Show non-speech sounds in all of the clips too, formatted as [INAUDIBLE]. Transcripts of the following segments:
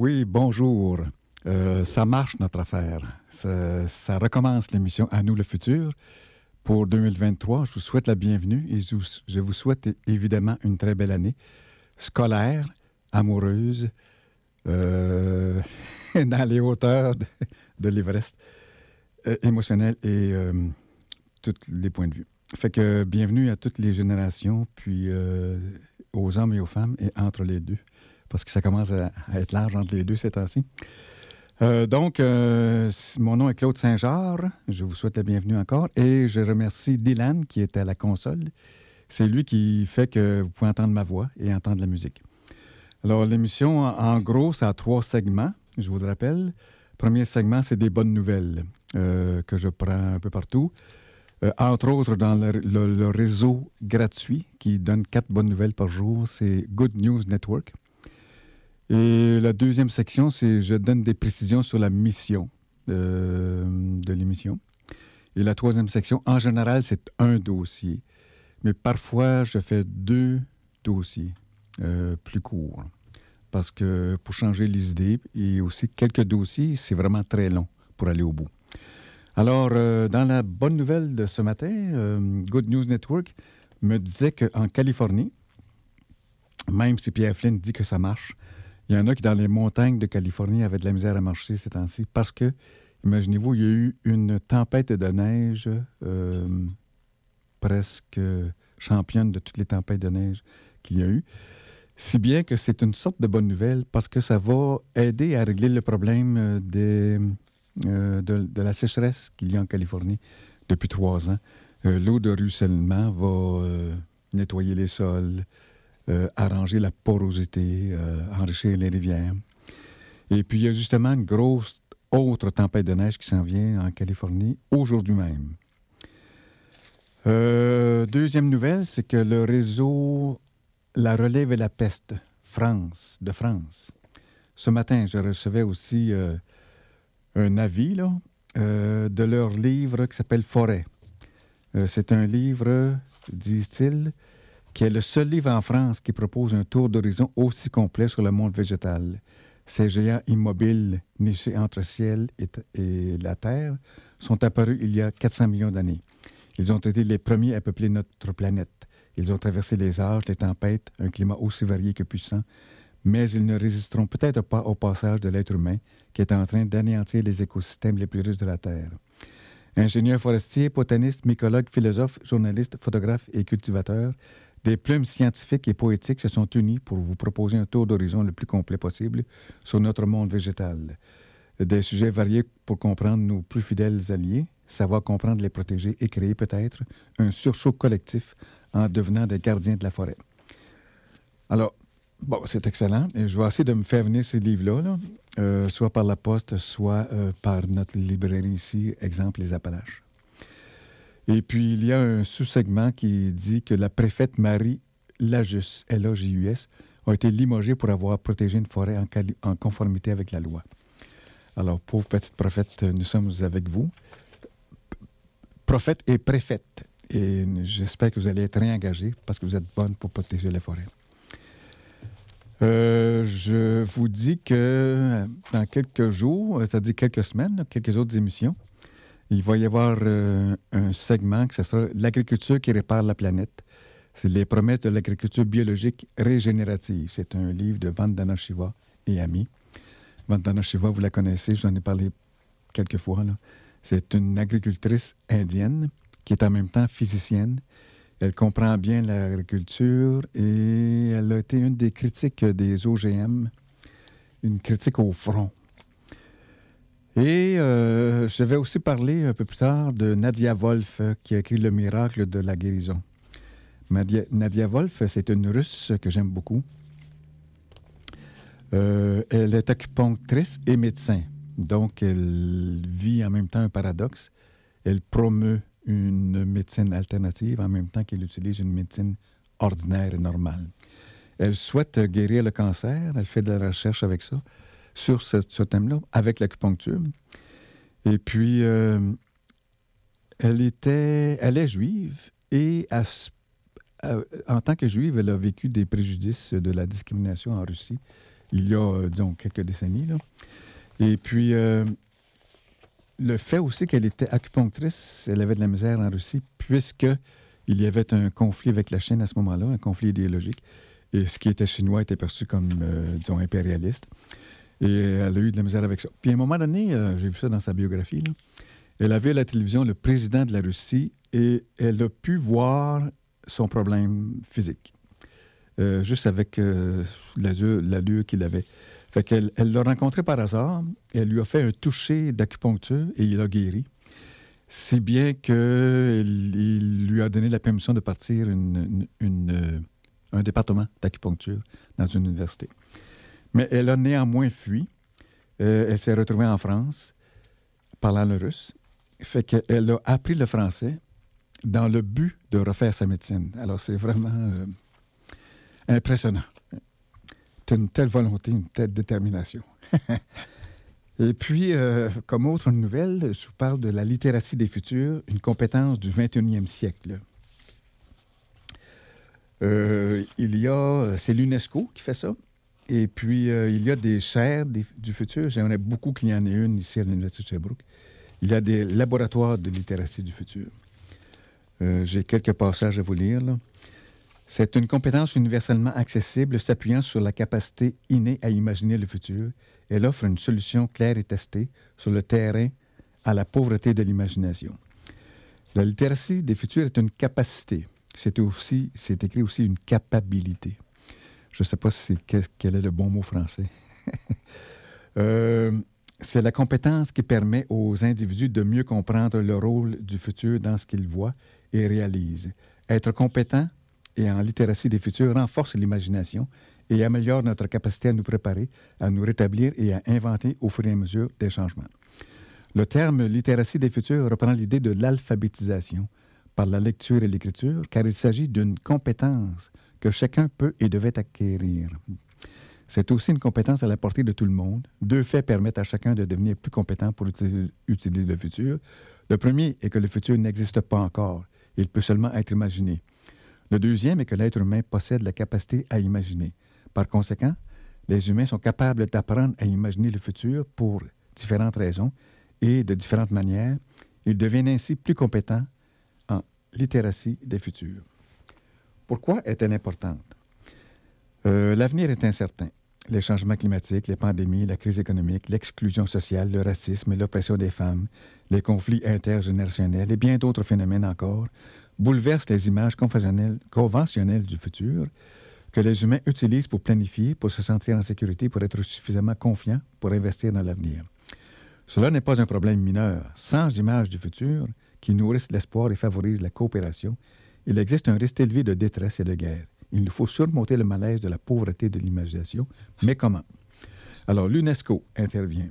Oui, bonjour. Euh, ça marche notre affaire. Ça, recommence l'émission À nous le futur. Pour 2023, je vous souhaite la bienvenue et je vous, souhaite évidemment une très belle année scolaire, amoureuse, euh, [LAUGHS] dans les hauteurs de, l'Everest, euh, émotionnelle et tous les points de vue. Fait que bienvenue à toutes les générations, puis aux hommes et aux femmes et entre les deux parce que ça commence à, être large entre les deux ces temps-ci. Euh, donc, euh, mon nom est Claude Saint-Georges. Je vous souhaite la bienvenue encore et je remercie Dylan qui est à la console. C'est lui qui fait que vous pouvez entendre ma voix et entendre la musique. Alors, l'émission, en, gros, ça a trois segments, je vous le rappelle. Premier segment, c'est des bonnes nouvelles euh, que je prends un peu partout. Entre autres, dans le réseau gratuit qui donne quatre bonnes nouvelles par jour, c'est Good News Network. Et la deuxième section, c'est je donne des précisions sur la mission euh, de l'émission. Et la troisième section, en général, c'est un dossier. Mais parfois, je fais deux dossiers euh, plus courts. Parce que pour changer les idées, et aussi quelques dossiers, c'est vraiment très long pour aller au bout. Alors, euh, dans la bonne nouvelle de ce matin, Good News Network me disait qu'en Californie, même si Pierre Flynn dit que ça marche, il y en a qui, dans les montagnes de Californie, avaient de la misère à marcher ces temps-ci parce que, imaginez-vous, il y a eu une tempête de neige euh, presque championne de toutes les tempêtes de neige qu'il y a eu. Si bien que c'est une sorte de bonne nouvelle parce que ça va aider à régler le problème euh, euh, de, de la sécheresse qu'il y a en Californie depuis trois ans. L'eau de ruissellement va nettoyer les sols, euh, arranger la porosité, euh, enrichir les rivières. Et puis, il y a justement une grosse autre tempête de neige qui s'en vient en Californie aujourd'hui même. Euh, deuxième nouvelle, c'est que le réseau La Relève et la Peste, France, de France. Ce matin, je recevais aussi un avis de leur livre qui s'appelle Forêt. C'est un livre, disent-ils, qui est le seul livre en France qui propose un tour d'horizon aussi complet sur le monde végétal. Ces géants immobiles nichés entre ciel et, la terre sont apparus il y a 400 millions d'années. Ils ont été les premiers à peupler notre planète. Ils ont traversé les âges, les tempêtes, un climat aussi varié que puissant, mais ils ne résisteront peut-être pas au passage de l'être humain qui est en train d'anéantir les écosystèmes les plus riches de la Terre. Ingénieurs forestiers, botanistes, mycologues, philosophes, journalistes, photographes et cultivateurs, des plumes scientifiques et poétiques se sont unis pour vous proposer un tour d'horizon le plus complet possible sur notre monde végétal. Des sujets variés pour comprendre nos plus fidèles alliés, savoir comprendre les protéger et créer peut-être un sursaut collectif en devenant des gardiens de la forêt. Alors, bon, c'est excellent. Je vais essayer de me faire venir ces livres-là, là, euh, soit par la poste, soit euh, par notre librairie ici, exemple les Appalaches. Et puis, il y a un sous-segment qui dit que la préfète Marie Lajus, L-A-J-U-S, a été limogée pour avoir protégé une forêt en, conformité avec la loi. Alors, pauvre petite prophète, nous sommes avec vous. Prophète et préfète. Et j'espère que vous allez être réengagés parce que vous êtes bonne pour protéger les forêts. Euh, je vous dis que dans quelques jours, c'est-à-dire quelques semaines, quelques autres émissions, il va y avoir euh, un segment que ce sera l'agriculture qui répare la planète. C'est les promesses de l'agriculture biologique régénérative. C'est un livre de Vandana Shiva et amis. Vandana Shiva, vous la connaissez, j'en ai parlé quelques fois. C'est une agricultrice indienne qui est en même temps physicienne. Elle comprend bien l'agriculture et elle a été une des critiques des OGM, une critique au front. Et euh, je vais aussi parler un peu plus tard de Nadia Wolf, euh, qui a écrit Le miracle de la guérison. Nadia, Wolf, c'est une russe que j'aime beaucoup. Euh, elle est acupunctrice et médecin. Donc, elle vit en même temps un paradoxe. Elle promeut une médecine alternative en même temps qu'elle utilise une médecine ordinaire et normale. Elle souhaite guérir le cancer. Elle fait de la recherche avec ça, sur ce, thème-là, avec l'acupuncture. Et puis, euh, elle était, elle est juive et euh, en tant que juive, elle a vécu des préjudices de la discrimination en Russie il y a, euh, disons, quelques décennies. là. Et puis, euh, le fait aussi qu'elle était acupunctrice, elle avait de la misère en Russie, puisque il y avait un conflit avec la Chine à ce moment-là, un conflit idéologique. Et ce qui était chinois était perçu comme, disons, impérialiste. Et elle a eu de la misère avec ça. Puis à un moment donné, euh, j'ai vu ça dans sa biographie, là, elle avait à la télévision le président de la Russie et elle a pu voir son problème physique, euh, juste avec euh, l'allure qu'il avait. Fait qu'elle elle l'a rencontré par hasard, elle lui a fait un toucher d'acupuncture et il a guéri. Si bien qu'il il lui a donné la permission de partir une, euh, un département d'acupuncture dans une université. Mais elle a néanmoins fui. Euh, elle s'est retrouvée en France, parlant le russe. Fait qu'elle a appris le français dans le but de refaire sa médecine. Alors, c'est vraiment euh, impressionnant. C'est une telle volonté, une telle détermination. [LAUGHS] Et puis, euh, comme autre nouvelle, je vous parle de la littératie des futurs, une compétence du 21e siècle. Il y a, c'est l'UNESCO qui fait ça. Et puis, euh, il y a des chaires du futur. J'aimerais beaucoup qu'il y en ait une ici à l'Université de Sherbrooke. Il y a des laboratoires de littératie du futur. Euh, J'ai quelques passages à vous lire. C'est une compétence universellement accessible s'appuyant sur la capacité innée à imaginer le futur. Elle offre une solution claire et testée sur le terrain à la pauvreté de l'imagination. La littératie des futurs est une capacité. C'est aussi, c'est écrit aussi une capacité. Je ne sais pas si quel est le bon mot français. [LAUGHS] Euh, c'est la compétence qui permet aux individus de mieux comprendre le rôle du futur dans ce qu'ils voient et réalisent. Être compétent et en littératie des futurs renforce l'imagination et améliore notre capacité à nous préparer, à nous rétablir et à inventer au fur et à mesure des changements. Le terme littératie des futurs reprend l'idée de l'alphabétisation par la lecture et l'écriture, car il s'agit d'une compétence que chacun peut et devait acquérir. C'est aussi une compétence à la portée de tout le monde. Deux faits permettent à chacun de devenir plus compétent pour utiliser, le futur. Le premier est que le futur n'existe pas encore. Il peut seulement être imaginé. Le deuxième est que l'être humain possède la capacité à imaginer. Par conséquent, les humains sont capables d'apprendre à imaginer le futur pour différentes raisons et de différentes manières. Ils deviennent ainsi plus compétents en littératie des futurs. Pourquoi est-elle importante? Euh, L'avenir est incertain. Les changements climatiques, les pandémies, la crise économique, l'exclusion sociale, le racisme, l'oppression des femmes, les conflits intergénérationnels et bien d'autres phénomènes encore bouleversent les images conventionnelles, du futur que les humains utilisent pour planifier, pour se sentir en sécurité, pour être suffisamment confiants, pour investir dans l'avenir. Cela n'est pas un problème mineur. Sans image du futur qui nourrissent l'espoir et favorisent la coopération, il existe un risque élevé de détresse et de guerre. Il nous faut surmonter le malaise de la pauvreté de l'imagination. Mais comment? Alors, l'UNESCO intervient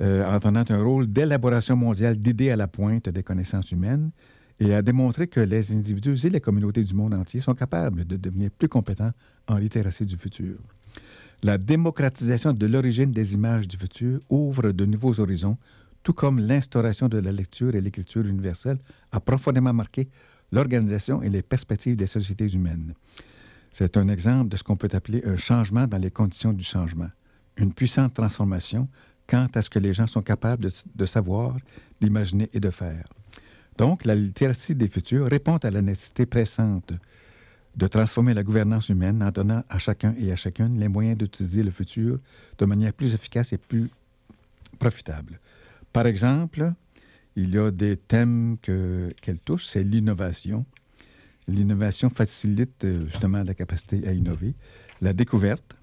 euh, en tenant un rôle d'élaboration mondiale d'idées à la pointe des connaissances humaines et a démontré que les individus et les communautés du monde entier sont capables de devenir plus compétents en littératie du futur. La démocratisation de l'origine des images du futur ouvre de nouveaux horizons, tout comme l'instauration de la lecture et l'écriture universelle a profondément marqué l'organisation et les perspectives des sociétés humaines. C'est un exemple de ce qu'on peut appeler un changement dans les conditions du changement, une puissante transformation quant à ce que les gens sont capables de, savoir, d'imaginer et de faire. Donc, la littératie des futurs répond à la nécessité pressante de transformer la gouvernance humaine en donnant à chacun et à chacune les moyens d'utiliser le futur de manière plus efficace et plus profitable. Par exemple, il y a des thèmes que- qu'elle touche, c'est l'innovation. L'innovation facilite euh, justement la capacité à innover, la découverte,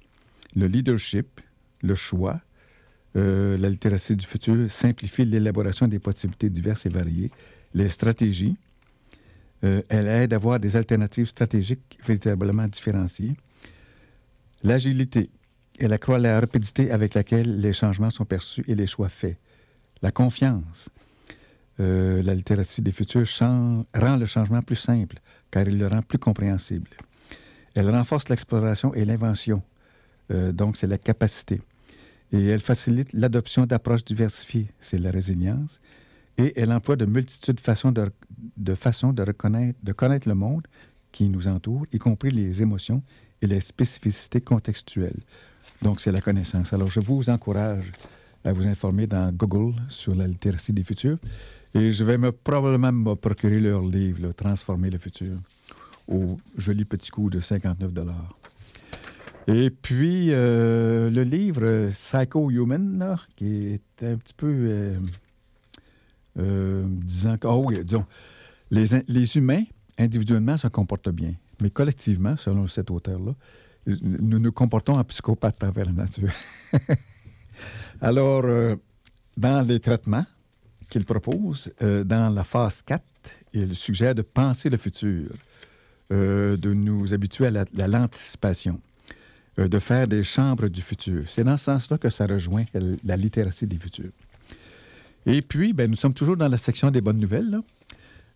le leadership, le choix, Euh, la littératie du futur simplifie l'élaboration des possibilités diverses et variées. Les stratégies, euh, elle aide à avoir des alternatives stratégiques véritablement différenciées. L'agilité, elle accroît la rapidité avec laquelle les changements sont perçus et les choix faits. La confiance, euh, la littératie des futurs rend le changement plus simple, car il le rend plus compréhensible. Elle renforce l'exploration et l'invention, euh, donc c'est la capacité. Et elle facilite l'adoption d'approches diversifiées, c'est la résilience. Et elle emploie de multitudes de façons de, de connaître le monde qui nous entoure, y compris les émotions et les spécificités contextuelles. Donc, c'est la connaissance. Alors, je vous encourage à vous informer dans Google sur la littératie des futurs. Et je vais me probablement me procurer leur livre, là, Transformer le futur, au joli petit coût de 59 Et puis, euh, le livre Psycho Human, qui est un petit peu. euh, euh, disant oh disons, les, les humains, individuellement, se comportent bien. Mais collectivement, selon cet auteur-là, nous nous comportons en psychopathe envers la nature. [LAUGHS] Alors, euh, dans les traitements qu'il propose, euh, dans la phase 4, il suggère de penser le futur, euh, de nous habituer à la- à l'anticipation, euh, de faire des chambres du futur. C'est dans ce sens-là que ça rejoint la- littératie des futurs. Et puis, ben, nous sommes toujours dans la section des bonnes nouvelles.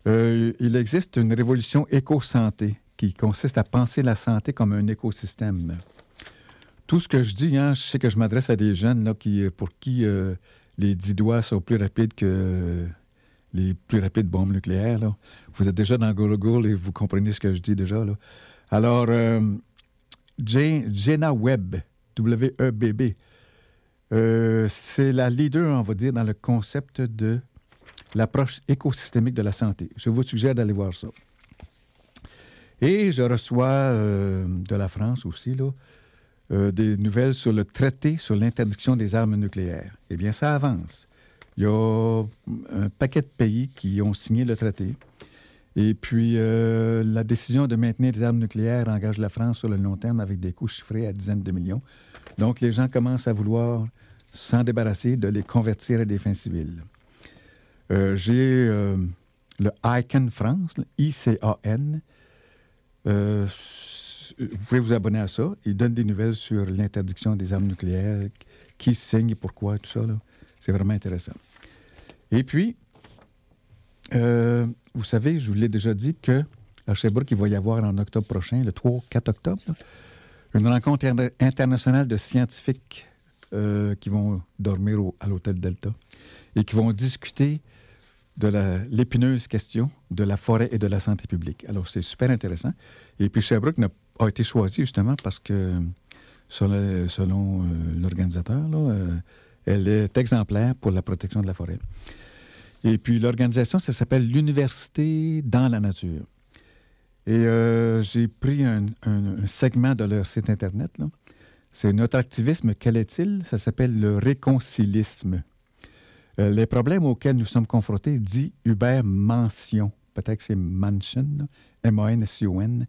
Euh, il existe une révolution éco-santé qui consiste à penser la santé comme un écosystème. Tout ce que je dis, hein, je sais que je m'adresse à des jeunes là, qui, pour qui les dix doigts sont plus rapides que les plus rapides bombes nucléaires. Vous êtes déjà dans Google et vous comprenez ce que je dis déjà. Alors, euh, Jenna Webb, W-E-B-B, euh, c'est la leader, on va dire, dans le concept de l'approche écosystémique de la santé. Je vous suggère d'aller voir ça. Et je reçois euh, de la France aussi là, euh, des nouvelles sur le traité sur l'interdiction des armes nucléaires. Eh bien, ça avance. Il y a un paquet de pays qui ont signé le traité. Et puis, euh, la décision de maintenir des armes nucléaires engage la France sur le long terme avec des coûts chiffrés à dizaines de millions. Donc, les gens commencent à vouloir s'en débarrasser, de les convertir à des fins civiles. Euh, J'ai euh, le ICAN France, I-C-A-N. Euh, vous pouvez vous abonner à ça. Il donne des nouvelles sur l'interdiction des armes nucléaires, qui signe et pourquoi, tout ça. C'est vraiment intéressant. Et puis, euh, vous savez, je vous l'ai déjà dit que à Sherbrooke, il va y avoir en octobre prochain, le 3-4 octobre, là, une rencontre inter- internationale de scientifiques euh, qui vont dormir au- à l'hôtel Delta et qui vont discuter de l'épineuse question de la forêt et de la santé publique. Alors, c'est super intéressant. Et puis, Sherbrooke n'a- a été choisi justement parce que, selon, euh, l'organisateur, euh, elle est exemplaire pour la protection de la forêt. Et puis, l'organisation, ça s'appelle l'Université dans la nature. Et euh, j'ai pris un, segment de leur site Internet. C'est notre activisme, quel est-il? Ça s'appelle le réconcilisme. Les problèmes auxquels nous sommes confrontés, dit Hubert Mention, peut-être que c'est Mansion, M-A-N-S-I-O-N,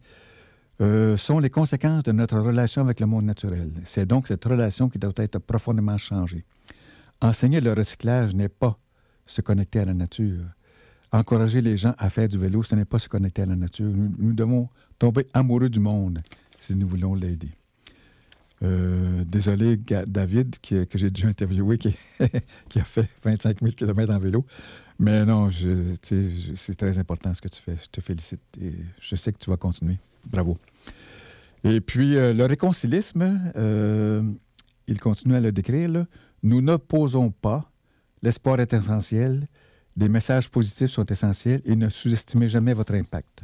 euh, sont les conséquences de notre relation avec le monde naturel. C'est donc cette relation qui doit être profondément changée. Enseigner le recyclage n'est pas se connecter à la nature. Encourager les gens à faire du vélo, ce n'est pas se connecter à la nature. Nous, devons tomber amoureux du monde si nous voulons l'aider. Euh, désolé, David, que j'ai déjà interviewé, qui, [LAUGHS] qui a fait 25 000 km en vélo. Mais non, c'est très important ce que tu fais. Je te félicite et je sais que tu vas continuer. Bravo. Et puis, euh, le réconcilisme, euh, il continue à le décrire. Nous n'opposons pas. L'espoir est essentiel. Des messages positifs sont essentiels et ne sous-estimez jamais votre impact.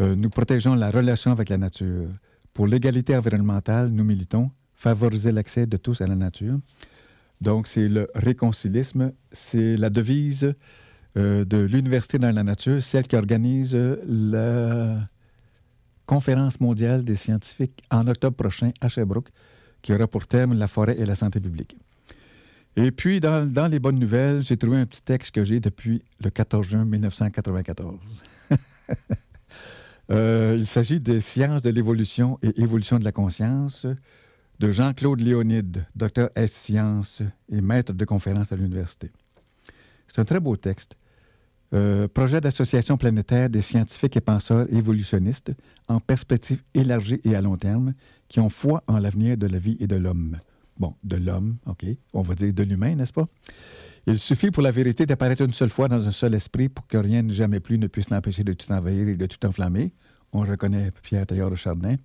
Euh, nous protégeons la relation avec la nature. Pour l'égalité environnementale, nous militons favoriser l'accès de tous à la nature. Donc, c'est le réconcilisme. C'est la devise de l'Université dans la nature, celle qui organise la conférence mondiale des scientifiques en octobre prochain à Sherbrooke, qui aura pour thème la forêt et la santé publique. Et puis, dans, les bonnes nouvelles, j'ai trouvé un petit texte que j'ai depuis le 14 juin 1994. [LAUGHS] Euh, il s'agit des sciences de l'évolution et évolution de la conscience de Jean-Claude Léonide, docteur S sciences et maître de conférences à l'université. C'est un très beau texte. Euh, projet d'association planétaire des scientifiques et penseurs évolutionnistes en perspective élargie et à long terme qui ont foi en l'avenir de la vie et de l'homme. Bon, de l'homme, OK, on va dire de l'humain, n'est-ce pas? Il suffit pour la vérité d'apparaître une seule fois dans un seul esprit pour que rien jamais plus ne puisse l'empêcher de tout envahir et de tout enflammer. On reconnaît Pierre Taillard Chardin.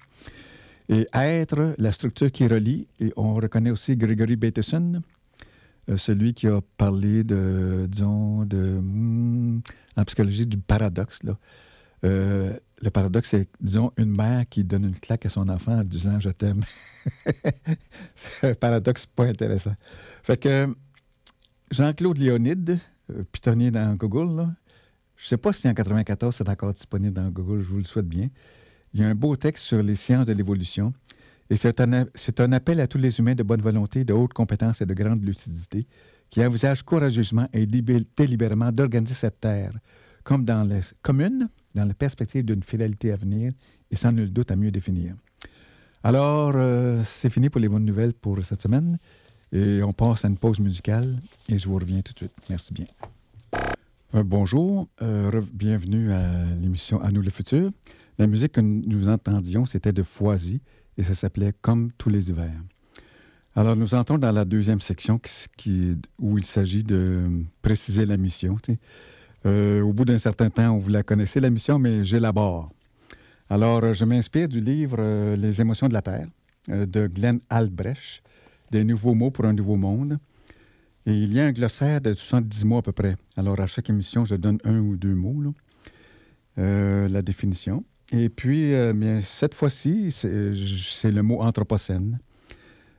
Et être, la structure qui relie, et on reconnaît aussi Gregory Bateson, celui qui a parlé de, disons, de, hmm, en psychologie du paradoxe. Là. Euh, le paradoxe, c'est, disons, une mère qui donne une claque à son enfant en disant Je t'aime. [LAUGHS] c'est un paradoxe pas intéressant. Fait que Jean-Claude Léonide, euh, pitonnier dans Google, là, je sais pas si en 94 c'est encore disponible dans Google, je vous le souhaite bien. Il y a un beau texte sur les sciences de l'évolution. Et c'est un, appel à tous les humains de bonne volonté, de haute compétence et de grande lucidité qui envisagent courageusement et délibérément d'organiser cette terre comme dans les communes, dans la perspective d'une fidélité à venir et sans nul doute à mieux définir. Alors, euh, c'est fini pour les bonnes nouvelles pour cette semaine. Et on passe à une pause musicale et je vous reviens tout de suite. Merci bien. Euh, bonjour, euh, bienvenue à l'émission À nous le futur. La musique que nous entendions, c'était de Foisy et ça s'appelait Comme tous les hivers. Alors, nous entrons dans la deuxième section où il s'agit de préciser la mission. Euh, au bout d'un certain temps, vous la connaissez, la mission, mais j'élabore. Alors, euh, je m'inspire du livre euh, Les émotions de la Terre de Glenn Albrecht, Des nouveaux mots pour un nouveau monde. Et il y a un glossaire de 70 mots à peu près. Alors, à chaque émission, je donne un ou deux mots, la définition. Et puis, bien, cette fois-ci, c'est le mot anthropocène.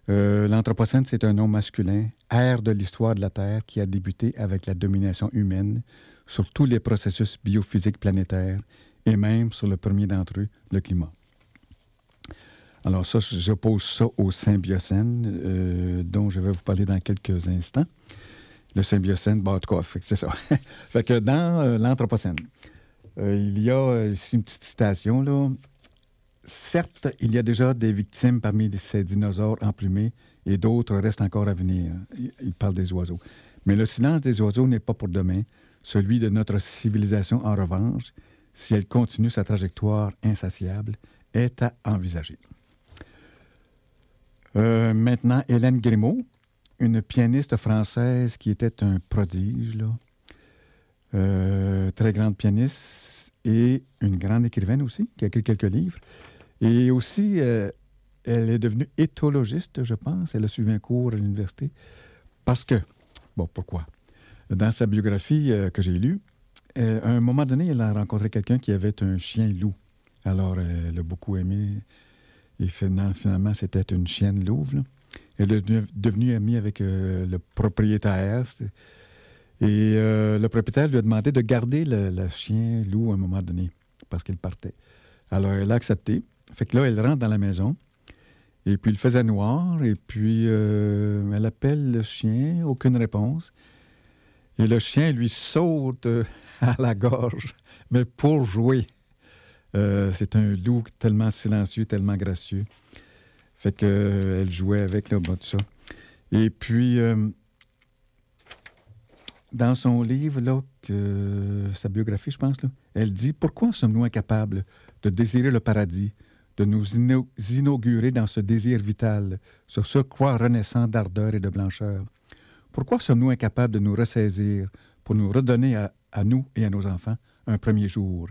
L'anthropocène, c'est un nom masculin, ère de l'histoire de la Terre qui a débuté avec la domination humaine sur tous les processus biophysiques planétaires et même sur le premier d'entre eux, le climat. Alors ça, j'oppose ça au symbiocène, euh, dont je vais vous parler dans quelques instants. Le symbiocène, bon, en tout cas, c'est ça. [LAUGHS] fait que dans euh, l'anthropocène, euh, il y a ici une petite citation, là. Certes, il y a déjà des victimes parmi ces dinosaures emplumés et d'autres restent encore à venir. Il parle des oiseaux. Mais le silence des oiseaux n'est pas pour demain. Celui de notre civilisation, en revanche, si elle continue sa trajectoire insatiable, est à envisager. Euh, maintenant, Hélène Grimaud, une pianiste française qui était un prodige, là. Euh, très grande pianiste et une grande écrivaine aussi, qui a écrit quelques livres. Et aussi, euh, elle est devenue éthologiste, je pense. Elle a suivi un cours à l'université. Parce que, bon, pourquoi? Dans sa biographie euh, que j'ai lue, à un moment donné, elle a rencontré quelqu'un qui avait un chien loup. Alors, elle a beaucoup aimé. Et finalement, c'était une chienne louve. Elle est devenue amie avec le propriétaire. Et le propriétaire lui a demandé de garder le, chien loup à un moment donné, parce qu'il partait. Alors, elle a accepté. Fait que là, elle rentre dans la maison. Et puis, il faisait noir. Et puis, elle appelle le chien, aucune réponse. Et le chien lui saute euh, [LAUGHS] à la gorge, mais pour jouer. Euh, c'est un loup tellement silencieux, tellement gracieux. Fait qu'elle euh, jouait avec, le bas tout ça. Et puis, dans son livre, là, sa biographie, je pense, elle dit Pourquoi sommes-nous incapables de désirer le paradis, de nous inaugurer dans ce désir vital, ce surcroît renaissant d'ardeur et de blancheur? Pourquoi sommes-nous incapables de nous ressaisir pour nous redonner à, nous et à nos enfants un premier jour?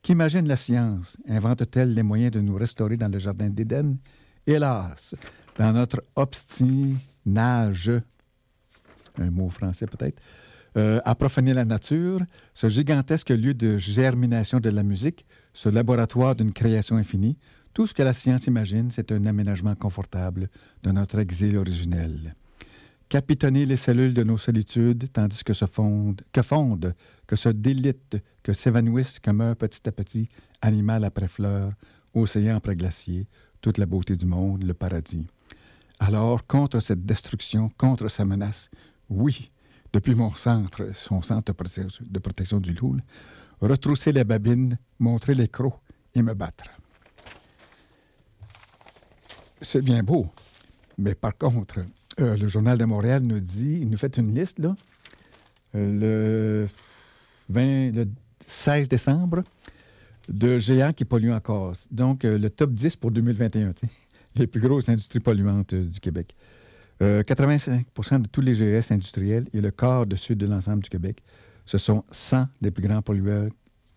Qu'imagine la science? Invente-t-elle les moyens de nous restaurer dans le jardin d'Éden? Hélas, dans notre obstinage, un mot français peut-être, euh, à profaner la nature, ce gigantesque lieu de germination de la musique, ce laboratoire d'une création infinie, tout ce que la science imagine, c'est un aménagement confortable de notre exil originel capitonner les cellules de nos solitudes, tandis que se fondent, que fondent, que se délitent, que s'évanouissent, que meurent petit à petit, animal après fleur, océan après glacier, toute la beauté du monde, le paradis. Alors, contre cette destruction, contre sa menace, oui, depuis mon centre, son centre de protection, du loup, retrousser les babines, montrer les crocs et me battre. C'est bien beau, Mais par contre, euh, le Journal de Montréal nous dit, il nous fait une liste, euh, le, 20, le 16 décembre, de géants qui polluent encore. Donc, euh, le top 10 pour 2021, tu sais, [LAUGHS] les plus grosses industries polluantes du Québec. Euh, 85% de tous les GES industriels et le quart de ceux de l'ensemble du Québec, ce sont 100 des plus grands pollueurs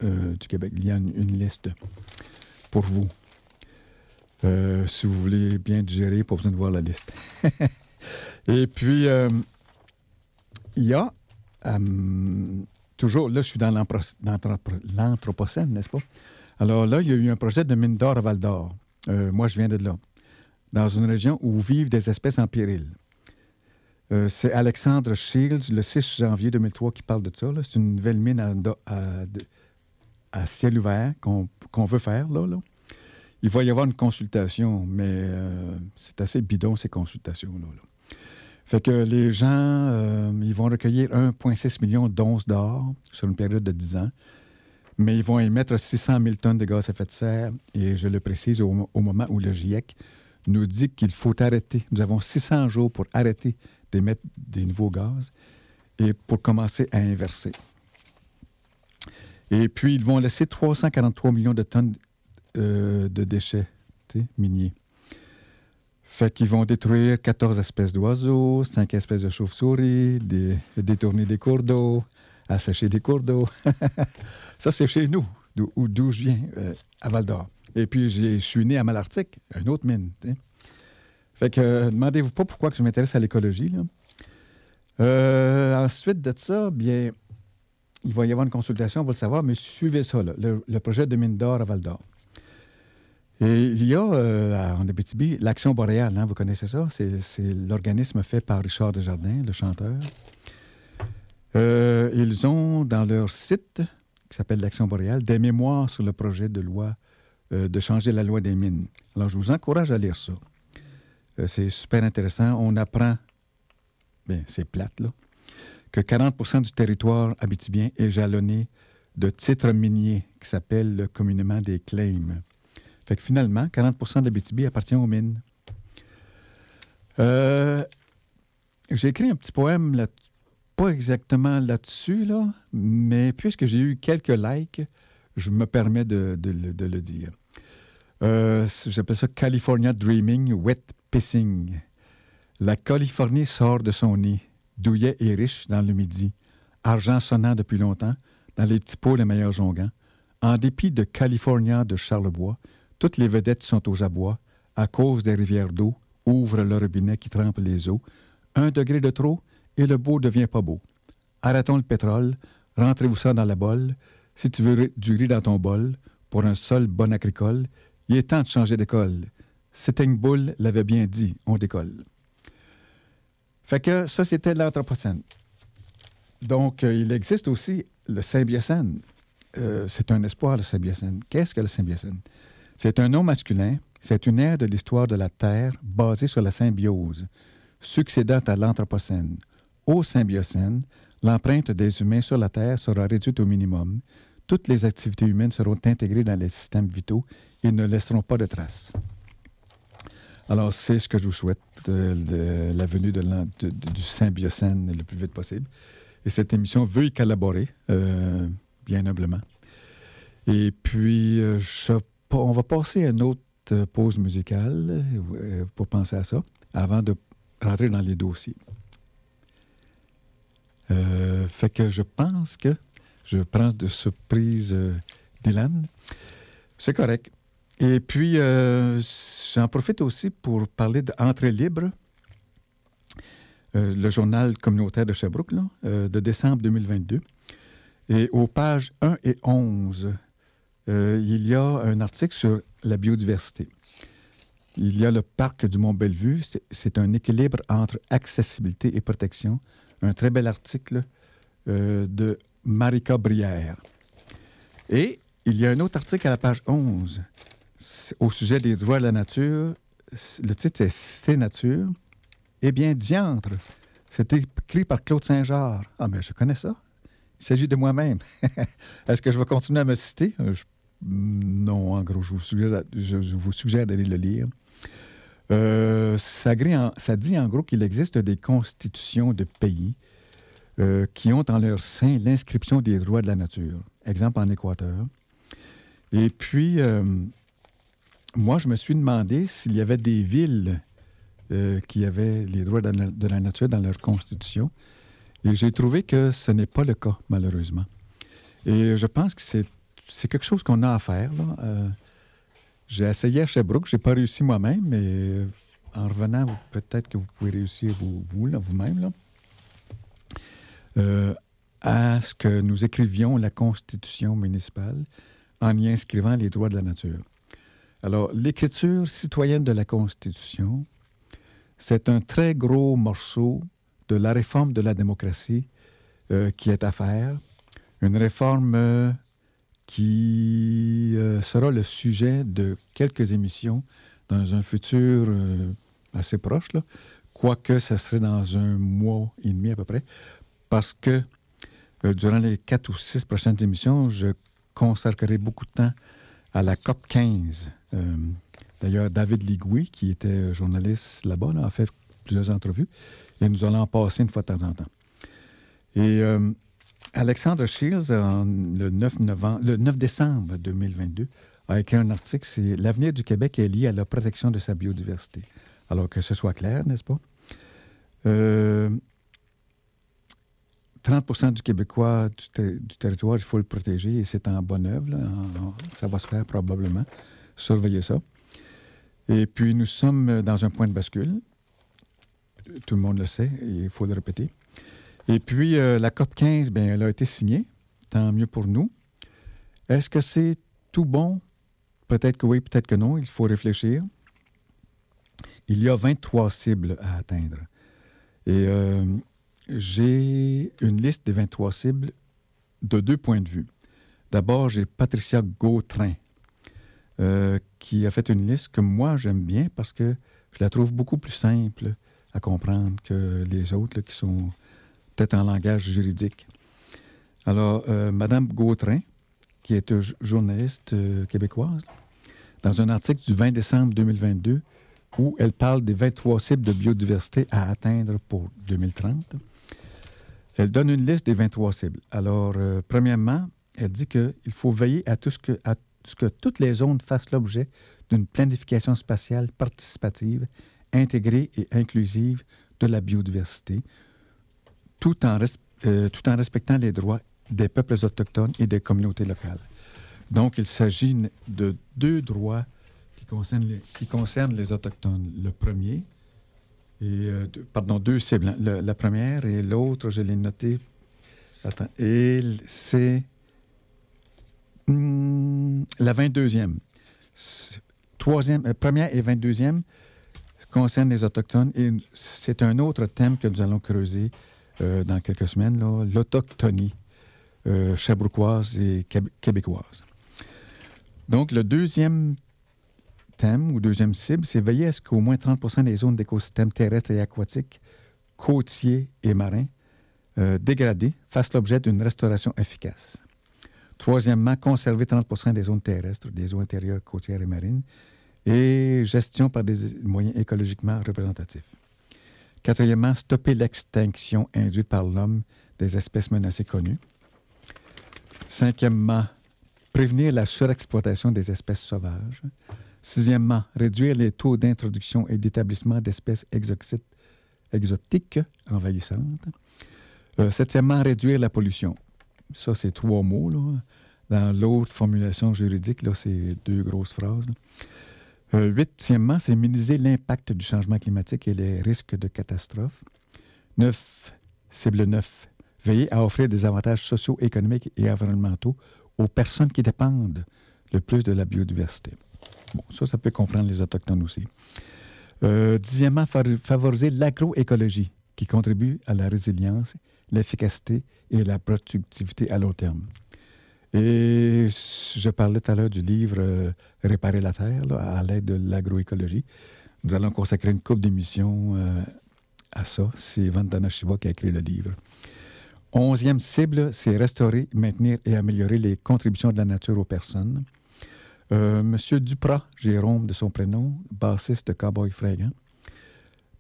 euh, du Québec. Il y a une, liste pour vous. Euh, si vous voulez bien digérer, pas besoin de voir la liste. [LAUGHS] et puis, euh, il y a toujours, là, je suis dans l'anthro- l'anthropo- l'Anthropocène, n'est-ce pas? Alors là, il y a eu un projet de mine d'or à Val d'Or. Moi, je viens de là. Dans une région où vivent des espèces en péril. Euh, c'est Alexandre Shields, le 6 janvier 2003, qui parle de ça. C'est une nouvelle mine à, ciel ouvert qu'on veut faire, là. Il va y avoir une consultation, mais euh, c'est assez bidon, ces consultations-là. là. Fait que les gens, euh, ils vont recueillir 1,6 million d'onces d'or sur une période de 10 ans, mais ils vont émettre 600 000 tonnes de gaz à effet de serre, et je le précise au moment où le GIEC nous dit qu'il faut arrêter. Nous avons 600 jours pour arrêter d'émettre des nouveaux gaz et pour commencer à inverser. Et puis, ils vont laisser 343 millions de tonnes euh, de déchets miniers. Fait qu'ils vont détruire 14 espèces d'oiseaux, 5 espèces de chauves-souris, des- détourner des cours d'eau, assécher des cours d'eau. [LAUGHS] Ça, c'est chez nous, d'où où- d'où je viens, euh, à Val-d'Or. Et puis, je suis né à Malartic, une autre mine. Fait que, euh, demandez-vous pas pourquoi que je m'intéresse à l'écologie. Euh, ensuite de ça, bien, il va y avoir une consultation, on va le savoir, mais suivez ça, le, projet de mine d'or à Val-d'Or. Et il y a euh, en Abitibi l'Action boréale, hein, vous connaissez ça? C'est c'est l'organisme fait par Richard Desjardins, le chanteur. Euh, ils ont dans leur site, qui s'appelle l'Action boréale, des mémoires sur le projet de loi euh, de changer la loi des mines. Alors, je vous encourage à lire ça. Euh, c'est super intéressant. On apprend, bien, c'est plate, là, que 40 du territoire abitibien est jalonné de titres miniers qui s'appellent communément des claims. Fait que finalement, 40% d'Abitibi appartient aux mines. Euh, j'ai écrit un petit poème, là, pas exactement là-dessus, là, mais puisque j'ai eu quelques likes, je me permets de, le- dire. Euh, J'appelle ça California Dreaming Wet Pissing. La Californie sort de son nid, douillet et riche dans le midi, argent sonnant depuis longtemps, dans les petits pots les meilleurs onguents. En dépit de California de Charlebois, toutes les vedettes sont aux abois, à cause des rivières d'eau, ouvrent le robinet qui trempe les eaux. Un degré de trop, et le beau devient pas beau. Arrêtons le pétrole, rentrez-vous ça dans la bolle. Si tu veux du riz dans ton bol, pour un sol bon agricole, il est temps de changer d'école. Bull l'avait bien dit, on décolle. Fait que ça, c'était l'Anthropocène. Donc, euh, il existe aussi le Symbiocène. Euh, c'est un espoir, le Symbiocène. Qu'est-ce que le Symbiocène? C'est un nom masculin, c'est une ère de l'histoire de la Terre basée sur la symbiose, succédant à l'Anthropocène. Au Symbiocène, l'empreinte des humains sur la Terre sera réduite au minimum. Toutes les activités humaines seront intégrées dans les systèmes vitaux et ne laisseront pas de traces. Alors, c'est ce que je vous souhaite, euh, la venue du Symbiocène le plus vite possible. Et cette émission veut y collaborer, euh, bien humblement. Et puis, euh, on va passer à une autre pause musicale pour penser à ça, avant de rentrer dans les dossiers. Fait que je pense que je prends de surprise euh, Dylan. C'est correct. Et puis, euh, j'en profite aussi pour parler d'Entrée libre, euh, le journal communautaire de Sherbrooke, de décembre 2022. Et aux pages 1 et 11, euh, il y a un article sur la biodiversité. Il y a le parc du Mont-Bellevue. C'est- un équilibre entre accessibilité et protection. Un très bel article de Marika Brière. Et il y a un autre article à la page 11 c'est au sujet des droits de la nature. Le titre, c'est Cité Nature. Eh bien, diantre, c'est écrit par Claude Saint-Jean. Ah, mais je connais ça. Il s'agit de moi-même. [LAUGHS] Est-ce que je vais continuer à me citer? Euh, je- Non, en gros, je vous suggère, je- vous suggère d'aller le lire. Euh, ça dit en gros qu'il existe des constitutions de pays euh, qui ont en leur sein l'inscription des droits de la nature. Exemple en Équateur. Et puis, euh, moi, je me suis demandé s'il y avait des villes euh, qui avaient les droits de la, nature dans leur constitution. Et j'ai trouvé que ce n'est pas le cas, malheureusement. Et je pense que c'est quelque chose qu'on a à faire. j'ai essayé à Sherbrooke, je n'ai pas réussi moi-même, mais en revenant, peut-être que vous pouvez réussir vous, vous, vous-même, à ce que nous écrivions la Constitution municipale en y inscrivant les droits de la nature. Alors, l'écriture citoyenne de la Constitution, c'est un très gros morceau de la réforme de la démocratie euh, qui est à faire. Une réforme euh, qui euh, sera le sujet de quelques émissions dans un futur euh, assez proche, là. quoique ce serait dans un mois et demi à peu près, parce que euh, durant les quatre ou six prochaines émissions, je consacrerai beaucoup de temps à la COP 15. Euh, D'ailleurs, David Ligui, qui était journaliste là-bas, là, a fait plusieurs entrevues et nous allons en passer une fois de temps en temps. Et euh, Alexandre Shields, le, 9 novembre, le 9 décembre 2022, a écrit un article, c'est L'avenir du Québec est lié à la protection de sa biodiversité. Alors que ce soit clair, n'est-ce pas? Euh, 30% du Québécois du, ter- du territoire, il faut le protéger et c'est en bonne œuvre. ça va se faire probablement. Surveiller ça. Et puis, nous sommes dans un point de bascule. Tout le monde le sait, et il faut le répéter. Et puis, euh, la COP 15, bien, elle a été signée. Tant mieux pour nous. Est-ce que c'est tout bon? Peut-être que oui, peut-être que non. Il faut réfléchir. Il y a 23 cibles à atteindre. Et euh, j'ai une liste des 23 cibles de deux points de vue. D'abord, j'ai Patricia Gautrin, euh, qui a fait une liste que moi, j'aime bien parce que je la trouve beaucoup plus simple à comprendre que les autres qui sont peut-être en langage juridique. Alors, euh, Madame Gautrin, qui est journaliste euh, québécoise, dans un article du 20 décembre 2022, où elle parle des 23 cibles de biodiversité à atteindre pour 2030, elle donne une liste des 23 cibles. Alors, euh, premièrement, elle dit qu'il faut veiller à ce que, toutes les zones fassent l'objet d'une planification spatiale participative, intégrée et inclusive de la biodiversité, tout en, euh, respectant les droits des peuples autochtones et des communautés locales. Donc, il s'agit de deux droits qui concernent les, qui concernent les Autochtones. Le premier, et, euh, pardon, deux cibles. hein. Le- la première et l'autre, je l'ai noté. Attends, et c'est hmm, la 22e. C'est- Troisième, euh, première et 22e concernent les Autochtones et c'est un autre thème que nous allons creuser euh, dans quelques semaines, l'autochtonie chabrouquoise et québé- québécoise. Donc, le deuxième thème ou deuxième cible, c'est veiller à ce qu'au moins 30% des zones d'écosystèmes terrestres et aquatiques, côtiers et marins euh, dégradés fassent l'objet d'une restauration efficace. Troisièmement, conserver 30% des zones terrestres, des eaux intérieures, côtières et marines, et gestion par des moyens écologiquement représentatifs. Quatrièmement, stopper l'extinction induite par l'homme des espèces menacées connues. Cinquièmement, prévenir la surexploitation des espèces sauvages. Sixièmement, réduire les taux d'introduction et d'établissement d'espèces exotiques, envahissantes. Euh, septièmement, réduire la pollution. Ça, c'est trois mots. Dans l'autre formulation juridique, là, c'est deux grosses phrases. Euh, huitièmement, c'est minimiser l'impact du changement climatique et les risques de catastrophe. Neuf, cible 9, veiller à offrir des avantages sociaux, économiques et environnementaux aux personnes qui dépendent le plus de la biodiversité. Bon, ça, ça peut comprendre les Autochtones aussi. Euh, dixièmement, fa- favoriser l'agroécologie qui contribue à la résilience, l'efficacité et la productivité à long terme. Et je parlais tout à l'heure du livre euh, Réparer la Terre à l'aide de l'agroécologie. Nous allons consacrer une couple d'émissions euh, à ça. C'est Vandana Shiva qui a écrit le livre. Onzième cible, c'est restaurer, maintenir et améliorer les contributions de la nature aux personnes. Euh, Monsieur Duprat, Jérôme de son prénom, bassiste de Cowboy Fringant.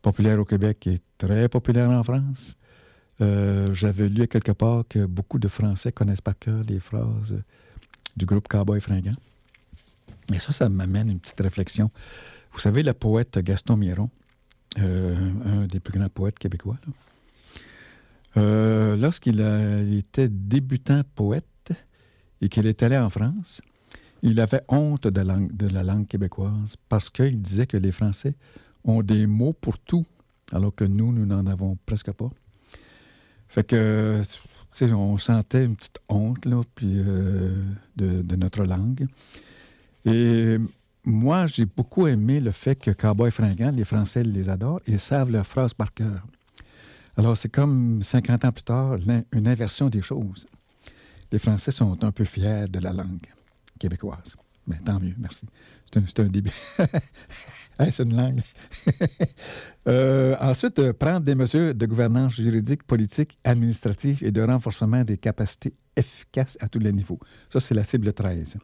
Populaire au Québec et très populaire en France. Euh, J'avais lu quelque part que beaucoup de Français connaissent par cœur les phrases du groupe Cowboy Fringant. Et ça, ça m'amène une petite réflexion. Vous savez, le poète Gaston Miron, euh, un des plus grands poètes québécois, lorsqu'il était débutant poète et qu'il est allé en France, il avait honte de la langue, québécoise parce qu'il disait que les Français ont des mots pour tout, alors que nous, nous n'en avons presque pas. Fait que, on sentait une petite honte, euh, de, notre langue. Et moi, j'ai beaucoup aimé le fait que Cowboy Fringant, les Français les adorent et savent leurs phrases par cœur. Alors, c'est comme 50 ans plus tard, une inversion des choses. Les Français sont un peu fiers de la langue québécoise. Ben, tant mieux, merci. C'est un, début. [LAUGHS] C'est une langue. [LAUGHS] Euh, ensuite, euh, prendre des mesures de gouvernance juridique, politique, administrative et de renforcement des capacités efficaces à tous les niveaux. Ça, c'est la cible 13.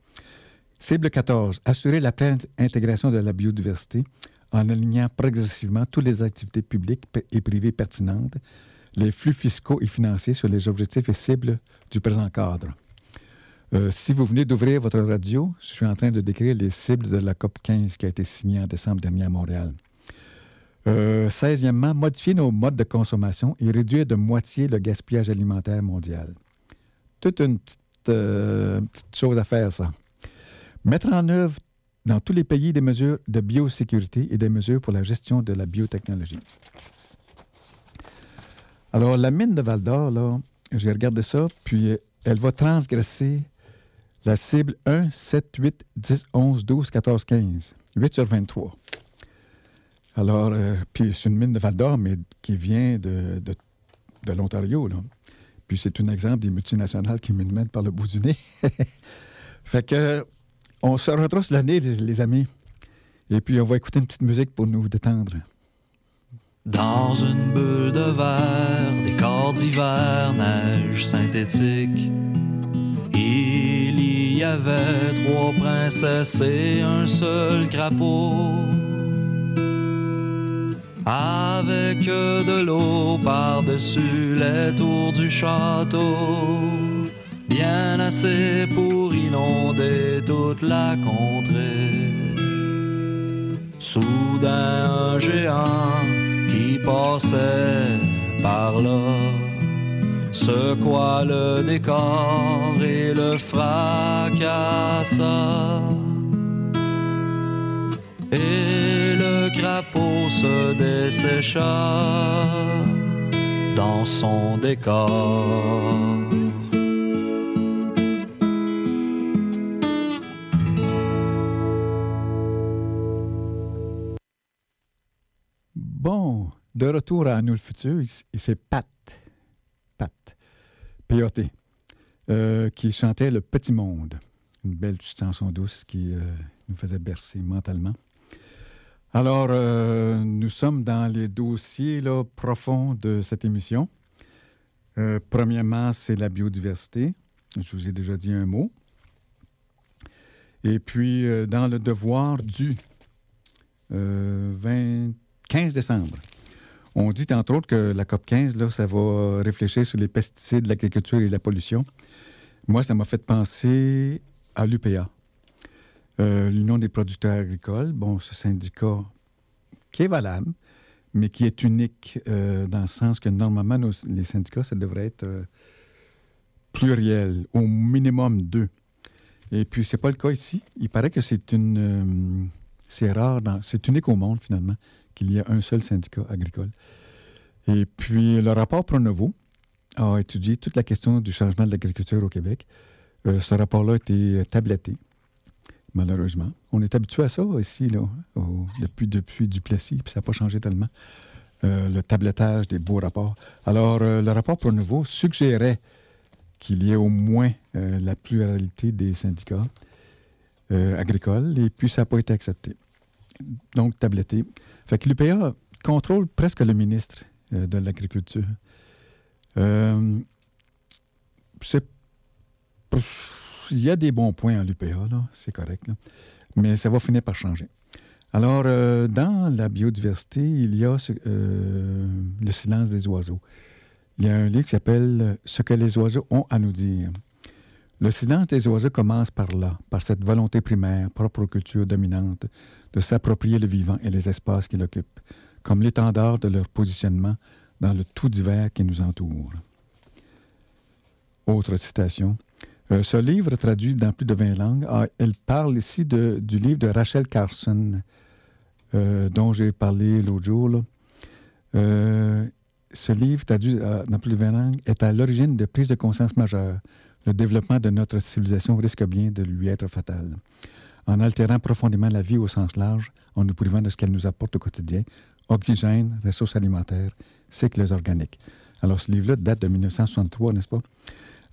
Cible 14. Assurer la pleine intégration de la biodiversité en alignant progressivement toutes les activités publiques et privées pertinentes, les flux fiscaux et financiers sur les objectifs et cibles du présent cadre. Euh, si vous venez d'ouvrir votre radio, je suis en train de décrire les cibles de la COP 15 qui a été signée en décembre dernier à Montréal. Euh, 16e, modifier nos modes de consommation et réduire de moitié le gaspillage alimentaire mondial. Toute une petite, euh, petite chose à faire, ça. Mettre en œuvre dans tous les pays des mesures de biosécurité et des mesures pour la gestion de la biotechnologie. Alors, la mine de Val d'Or, là, j'ai regardé ça, puis elle va transgresser la cible 1, 7, 8, 10, 11, 12, 14, 15. 8 sur 23. Alors, euh, puis c'est une mine de Val d'Or, mais qui vient de, de, de l'Ontario. Puis c'est un exemple des multinationales qui nous mettent par le bout du nez. [LAUGHS] fait que, on se retrousse nez, les, les amis. Et puis, on va écouter une petite musique pour nous détendre. Dans une bulle de verre, décor d'hiver, neige synthétique. Il y avait trois princesses et un seul crapaud. Avec de l'eau par-dessus les tours du château. Bien assez pour inonder toute la contrée. Soudain un géant qui passait par là secoua le décor et le fracassa. Et le crapaud se dessécha dans son décor. Bon, de retour à Nous le futur, c'est Pat, Pat, euh, qui chantait Le Petit Monde. Une belle petite chanson douce qui euh, nous faisait bercer mentalement. Alors, euh, nous sommes dans les dossiers profonds de cette émission. Premièrement, c'est la biodiversité. Je vous ai déjà dit un mot. Et puis, dans le devoir du euh, 20 15 décembre, on dit entre autres que la COP 15, là, ça va réfléchir sur les pesticides, l'agriculture et la pollution. Moi, ça m'a fait penser à l'UPA, euh, l'Union des producteurs agricoles. Bon, ce syndicat qui est valable, mais qui est unique euh, dans le sens que normalement, les syndicats, ça devrait être euh, pluriel, au minimum deux. Et puis, c'est pas le cas ici. Il paraît que c'est une. c'est rare, dans- c'est unique au monde, finalement, qu'il y a un seul syndicat agricole. Et puis, le rapport Pronovo a étudié toute la question du changement de l'agriculture au Québec. Euh, ce rapport-là a été tabletté, malheureusement. On est habitué à ça ici, là, depuis, depuis Duplessis, puis ça n'a pas changé tellement. Euh, le tablettage des beaux rapports. Alors, euh, le rapport Pronovo suggérait qu'il y ait au moins la pluralité des syndicats agricoles, et puis ça n'a pas été accepté. Donc, tabletté. Fait que l'UPA contrôle presque le ministre euh, de l'Agriculture. Euh, il y a des bons points en l'UPA, c'est correct, là. mais ça va finir par changer. Alors, euh, dans la biodiversité, il y a le silence des oiseaux. Il y a un livre qui s'appelle Ce que les oiseaux ont à nous dire. Le silence des oiseaux commence par là, par cette volonté primaire, propre aux cultures dominantes, de s'approprier le vivant et les espaces qu'il occupe, comme l'étendard de leur positionnement dans le tout divers qui nous entoure. Autre citation. Euh, ce livre, traduit dans plus de 20 langues, elle parle ici du livre de Rachel Carson, euh, dont j'ai parlé l'autre jour. Euh, ce livre, traduit dans plus de 20 langues, est à l'origine de prises de conscience majeures. Le développement de notre civilisation risque bien de lui être fatal. En altérant profondément la vie au sens large, en nous privant de ce qu'elle nous apporte au quotidien, oxygène, ressources alimentaires, cycles organiques. Alors, ce livre-là date de 1963, n'est-ce pas?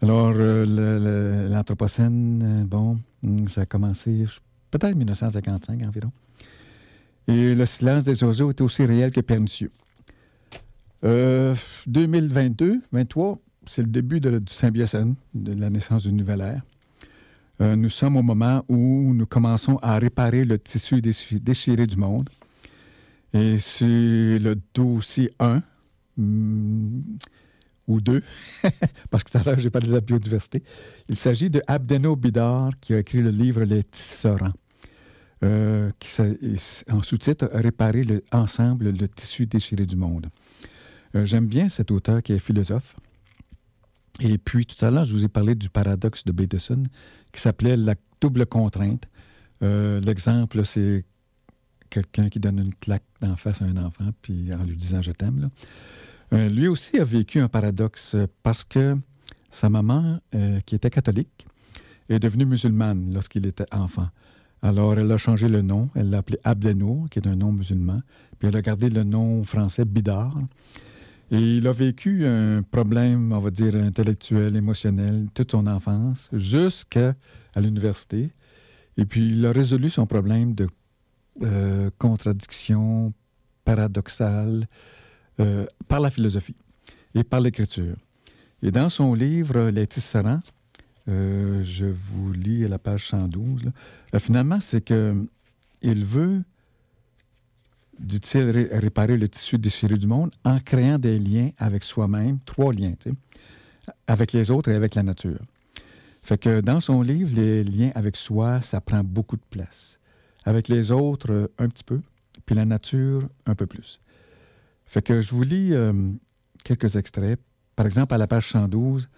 Alors, euh, l'Anthropocène, euh, bon, hum, ça a commencé peut-être 1955 environ. Et le silence des oiseaux est aussi réel que pernicieux. Euh, 2022, 23, c'est le début du Symbiocène, de la naissance d'une nouvelle ère. Euh, nous sommes au moment où nous commençons à réparer le tissu déchi- déchiré du monde. Et c'est le dossier 1, hum, ou 2, [LAUGHS] parce que tout à l'heure, j'ai parlé de la biodiversité. Il s'agit de Abdeno Bidar, qui a écrit le livre Les tisserands, euh, qui en sous-titre Réparer le, ensemble le tissu déchiré du monde. Euh, J'aime bien cet auteur qui est philosophe. Et puis, tout à l'heure, je vous ai parlé du paradoxe de Bateson, qui s'appelait la double contrainte. Euh, L'exemple, c'est quelqu'un qui donne une claque d'en face à un enfant, puis en lui disant je t'aime. Euh, lui aussi a vécu un paradoxe parce que sa maman, euh, qui était catholique, est devenue musulmane lorsqu'il était enfant. Alors, elle a changé le nom. Elle l'a appelé Abdenour, qui est un nom musulman. Puis elle a gardé le nom français Bidar. Et il a vécu un problème, on va dire, intellectuel, émotionnel, toute son enfance, jusqu'à l'université. Et puis, il a résolu son problème de euh, contradiction paradoxale euh, par la philosophie et par l'écriture. Et dans son livre Les tisserands, euh, je vous lis à la page 112, là, finalement, c'est que il veut, dit-il, ré- réparer le tissu déchiré du monde en créant des liens avec soi-même, trois liens, avec les autres et avec la nature. Fait que dans son livre, les liens avec soi, ça prend beaucoup de place. Avec les autres, euh, un petit peu, puis la nature, un peu plus. Fait que je vous lis euh, quelques extraits. Par exemple, à la page 112,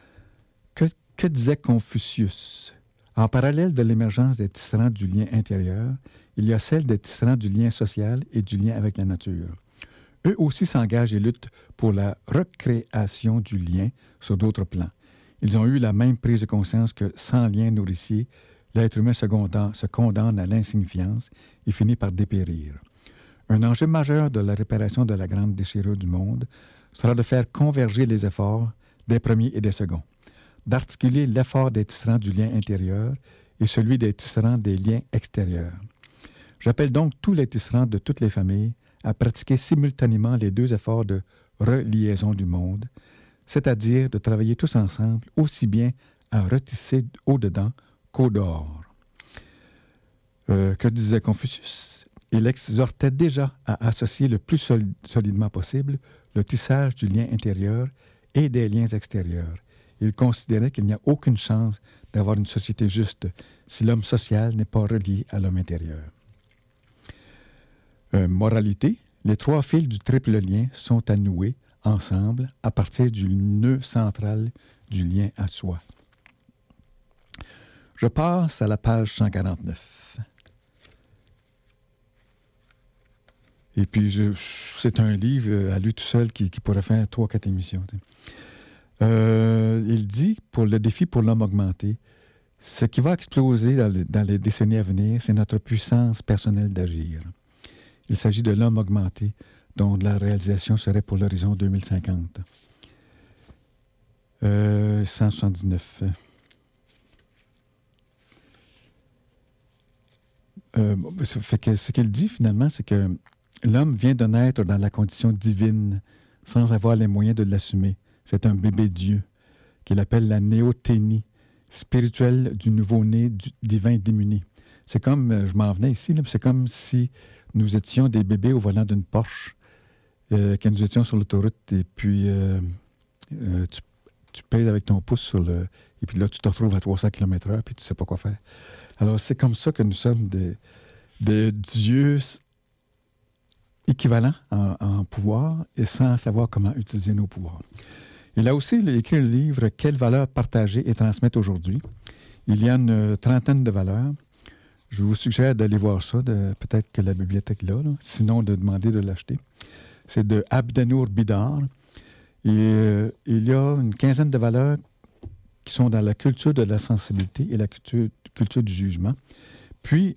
que, que disait Confucius? En parallèle de l'émergence des tisserands du lien intérieur, il y a celle des tisserands du lien social et du lien avec la nature. Eux aussi s'engagent et luttent pour la recréation du lien sur d'autres plans. Ils ont eu la même prise de conscience que sans lien nourricier, l'être humain se se condamne à l'insignifiance et finit par dépérir. Un enjeu majeur de la réparation de la grande déchirure du monde sera de faire converger les efforts des premiers et des seconds, d'articuler l'effort des tisserands du lien intérieur et celui des tisserands des liens extérieurs. J'appelle donc tous les tisserands de toutes les familles à pratiquer simultanément les deux efforts de reliaison du monde, c'est-à-dire de travailler tous ensemble aussi bien à retisser au-dedans qu'au dehors. Euh, que disait Confucius? Il exhortait déjà à associer le plus sol- solidement possible le tissage du lien intérieur et des liens extérieurs. Il considérait qu'il n'y a aucune chance d'avoir une société juste si l'homme social n'est pas relié à l'homme intérieur. Euh, moralité, les trois fils du triple lien sont à nouer ensemble à partir du nœud central du lien à soi. Je passe à la page 149. Et puis, c'est un livre à lui tout seul qui, pourrait faire trois, quatre émissions. Euh, il dit, pour le défi pour l'homme augmenté, ce qui va exploser dans les décennies à venir, c'est notre puissance personnelle d'agir. Il s'agit de l'homme augmenté, dont la réalisation serait pour l'horizon 2050. Euh, 179. Euh, que ce qu'il dit finalement, c'est que l'homme vient de naître dans la condition divine sans avoir les moyens de l'assumer. C'est un bébé Dieu qu'il appelle la néothénie. spirituel du nouveau-né du divin démuni. C'est comme, euh, je m'en venais ici, c'est comme si nous étions des bébés au volant d'une Porsche, euh, quand nous étions sur l'autoroute, et puis euh, euh, tu, pèses avec ton pouce sur le... Et puis là, tu te retrouves à 300 km/h, puis tu sais pas quoi faire. Alors, c'est comme ça que nous sommes des, des dieux équivalents en, en pouvoir et sans savoir comment utiliser nos pouvoirs. Il a aussi écrit le livre Quelles valeurs partager et transmettre aujourd'hui. Il y a une trentaine de valeurs. Je vous suggère d'aller voir ça, peut-être que la bibliothèque là, là, sinon de demander de l'acheter. C'est de Abdanour Bidar. Euh, il y a une quinzaine de valeurs qui sont dans la culture de la sensibilité et la culture, culture du jugement. Puis,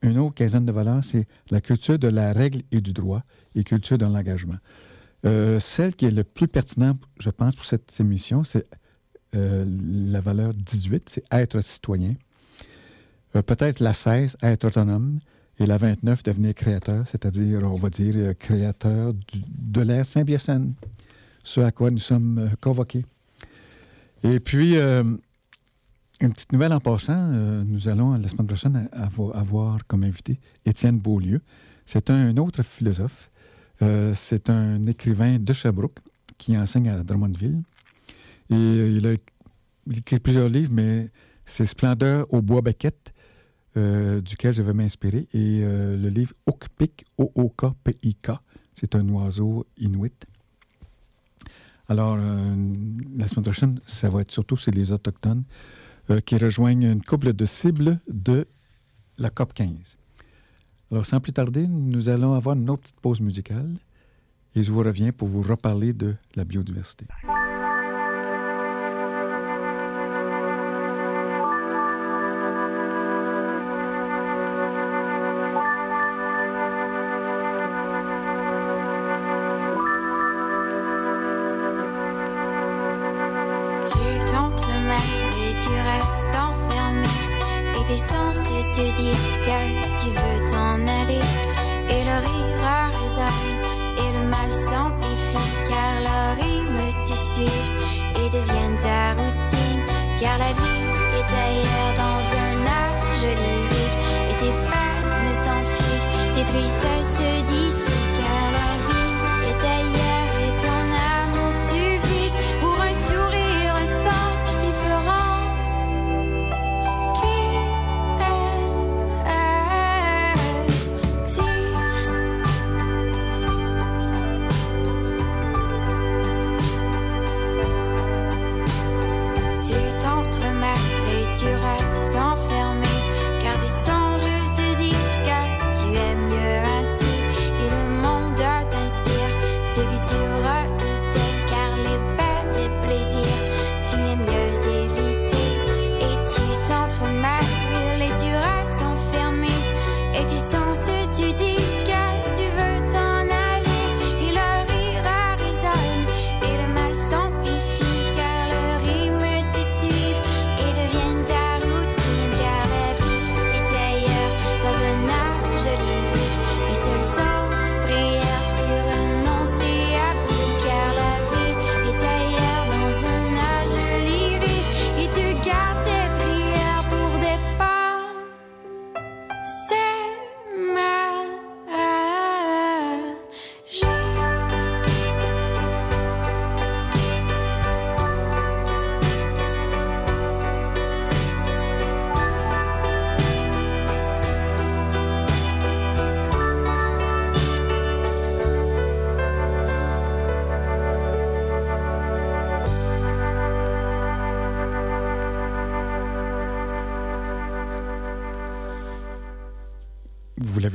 une autre quinzaine de valeurs, c'est la culture de la règle et du droit et culture de l'engagement. Euh, celle qui est le plus pertinente, je pense, pour cette émission, c'est euh, la valeur 18, c'est être citoyen. Euh, Peut-être la 16, être autonome. Et la 29, devenir créateur, c'est-à-dire, on va dire, euh, créateur de l'ère symbiocène, ce à quoi nous sommes euh, convoqués. Et puis, une petite nouvelle en passant, nous allons la semaine prochaine avo- avoir comme invité Étienne Beaulieu. C'est un autre philosophe. C'est un écrivain de Sherbrooke qui enseigne à Drummondville. Et il a écrit plusieurs livres, mais c'est Splendeur au bois baquette, euh, duquel je vais m'inspirer. Et euh, le livre Oukpik, O-O-K-P-I-K, c'est un oiseau inuit. Alors, euh, la semaine prochaine, ça va être surtout c'est les Autochtones qui rejoignent une couple de cibles de la COP 15. Alors, sans plus tarder, nous allons avoir une autre petite pause musicale et je vous reviens pour vous reparler de la biodiversité.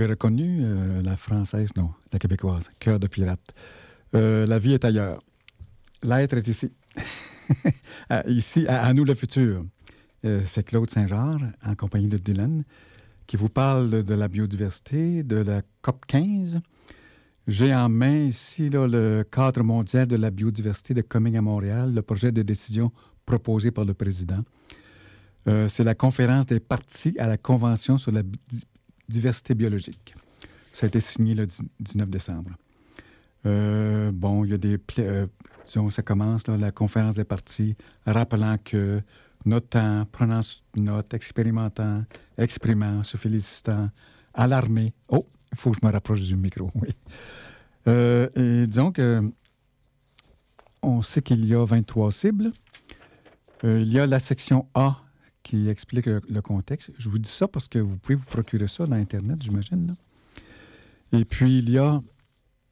L'avez reconnu, euh, la française, non, la québécoise, cœur de pirate. Euh, la vie est ailleurs. L'être est ici. [LAUGHS] À- ici, à, nous le futur. Euh, C'est Claude Saint-Georges, en compagnie de Dylan, qui vous parle de, la biodiversité, de la COP 15. J'ai en main ici le cadre mondial de la biodiversité de Coming à Montréal, le projet de décision proposé par le président. Euh, C'est la conférence des parties à la Convention sur la diversité biologique. Ça a été signé le 10 19 décembre. Euh, bon, il y a des... euh, disons, ça commence, la conférence des parties, rappelant que notant, prenant note, expérimentant, exprimant, se félicitant, alarmé. Oh, il faut que je me rapproche du micro, [LAUGHS] oui. Euh, et disons que on sait qu'il y a 23 cibles. Il y a la section A qui explique le, contexte. Je vous dis ça parce que vous pouvez vous procurer ça dans Internet, j'imagine. Et puis, il y a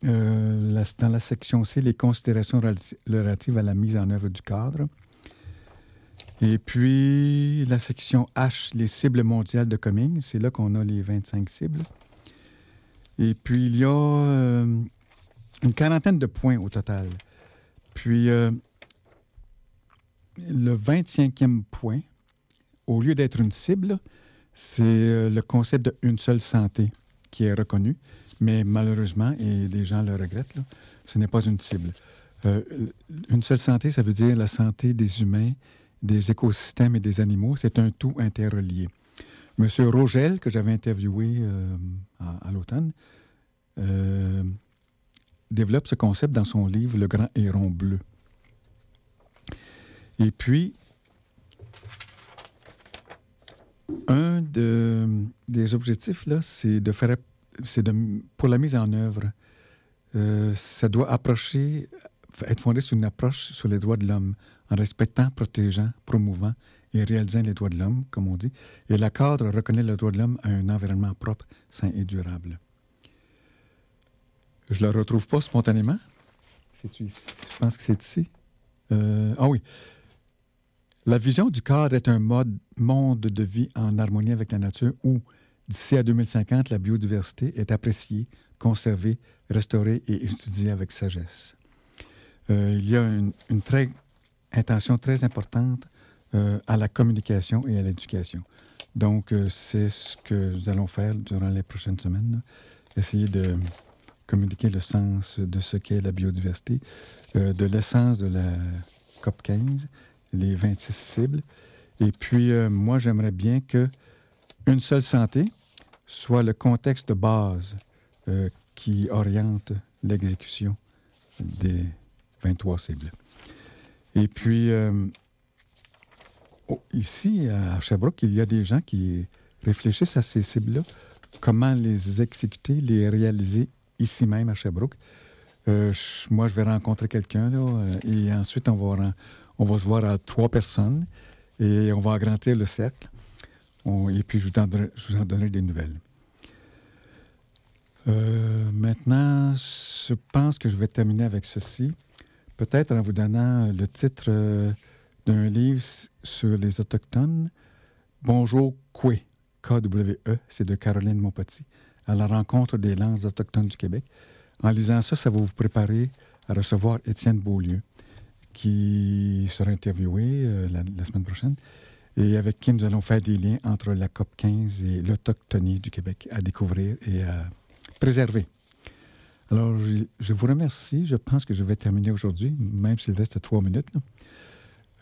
euh, dans la section C les considérations relati- relatives à la mise en œuvre du cadre. Et puis, la section H, les cibles mondiales de Cumming. C'est là qu'on a les 25 cibles. Et puis, il y a euh, une quarantaine de points au total. Puis, euh, le 25e point, au lieu d'être une cible, c'est euh, le concept de une seule santé qui est reconnu. Mais malheureusement, et les gens le regrettent, ce n'est pas une cible. Euh, une seule santé, ça veut dire la santé des humains, des écosystèmes et des animaux. C'est un tout interrelié. Monsieur Rogel, que j'avais interviewé euh, à, l'automne, développe ce concept dans son livre Le Grand Héron Bleu. Et puis, un de- des objectifs, là, c'est de faire, c'est pour la mise en œuvre, euh, ça doit approcher, être fondé sur une approche sur les droits de l'homme, en respectant, protégeant, promouvant et réalisant les droits de l'homme, comme on dit. Et le cadre reconnaît le droit de l'homme à un environnement propre, sain et durable. Je le retrouve pas spontanément. Je pense que c'est ici. Euh, ah oui. La vision du cadre est un mode, monde de vie en harmonie avec la nature où, d'ici à 2050, la biodiversité est appréciée, conservée, restaurée et étudiée avec sagesse. Euh, il y a une, très, intention très importante euh, à la communication et à l'éducation. Donc, euh, c'est ce que nous allons faire durant les prochaines semaines. Essayer de communiquer le sens de ce qu'est la biodiversité, de l'essence de la COP 15, les 26 cibles. Et puis, euh, moi, j'aimerais bien que une seule santé soit le contexte de base euh, qui oriente l'exécution des 23 cibles. Et puis, euh, oh, ici, à Sherbrooke, il y a des gens qui réfléchissent à ces cibles-là, comment les exécuter, les réaliser ici même à Sherbrooke? Moi, je vais rencontrer quelqu'un, et ensuite, on va, on va se voir à trois personnes, et on va agrandir le cercle. On- et puis, je vous, en donnerai des nouvelles. Euh, maintenant, je pense que je vais terminer avec ceci. Peut-être en vous donnant le titre euh, d'un livre sur les Autochtones. Bonjour, Kwe. K-W-E. C'est de Caroline Montpetit. À la rencontre des langues autochtones du Québec. En lisant ça, ça va vous préparer à recevoir Étienne Beaulieu, qui sera interviewé euh, la, semaine prochaine, et avec qui nous allons faire des liens entre la COP 15 et l'autochtonie du Québec à découvrir et à préserver. Alors, je, vous remercie. Je pense que je vais terminer aujourd'hui, même s'il reste trois minutes.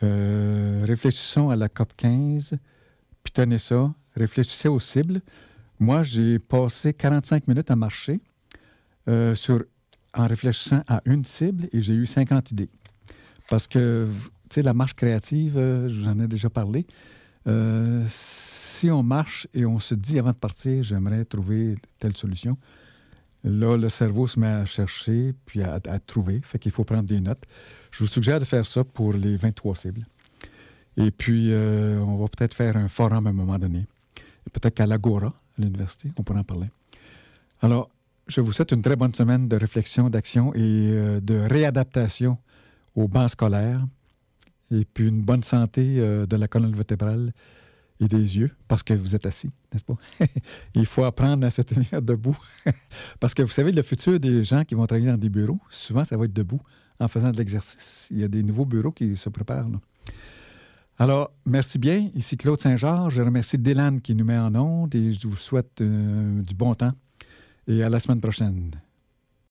Euh, réfléchissons à la COP 15, puis tenez ça, réfléchissez aux cibles. Moi, j'ai passé 45 minutes à marcher euh, sur, en réfléchissant à une cible et j'ai eu 50 idées. Parce que, tu sais, la marche créative, euh, je vous en ai déjà parlé. Euh, si on marche et on se dit avant de partir, j'aimerais trouver telle solution, là, le cerveau se met à chercher puis à, à trouver. Fait qu'il faut prendre des notes. Je vous suggère de faire ça pour les 23 cibles. Et puis, euh, on va peut-être faire un forum à un moment donné. Peut-être qu'à l'Agora, à l'université, on pourra en parler. Alors, je vous souhaite une très bonne semaine de réflexion, d'action et de réadaptation au banc scolaire. Et puis une bonne santé euh, de la colonne vertébrale et des yeux, parce que vous êtes assis, n'est-ce pas? [LAUGHS] Il faut apprendre à se tenir debout. [LAUGHS] parce que vous savez, le futur des gens qui vont travailler dans des bureaux, souvent, ça va être debout en faisant de l'exercice. Il y a des nouveaux bureaux qui se préparent. Alors, merci bien. Ici Claude Saint-Georges. Je remercie Dylan qui nous met en onde et je vous souhaite euh, du bon temps. Et à la semaine prochaine.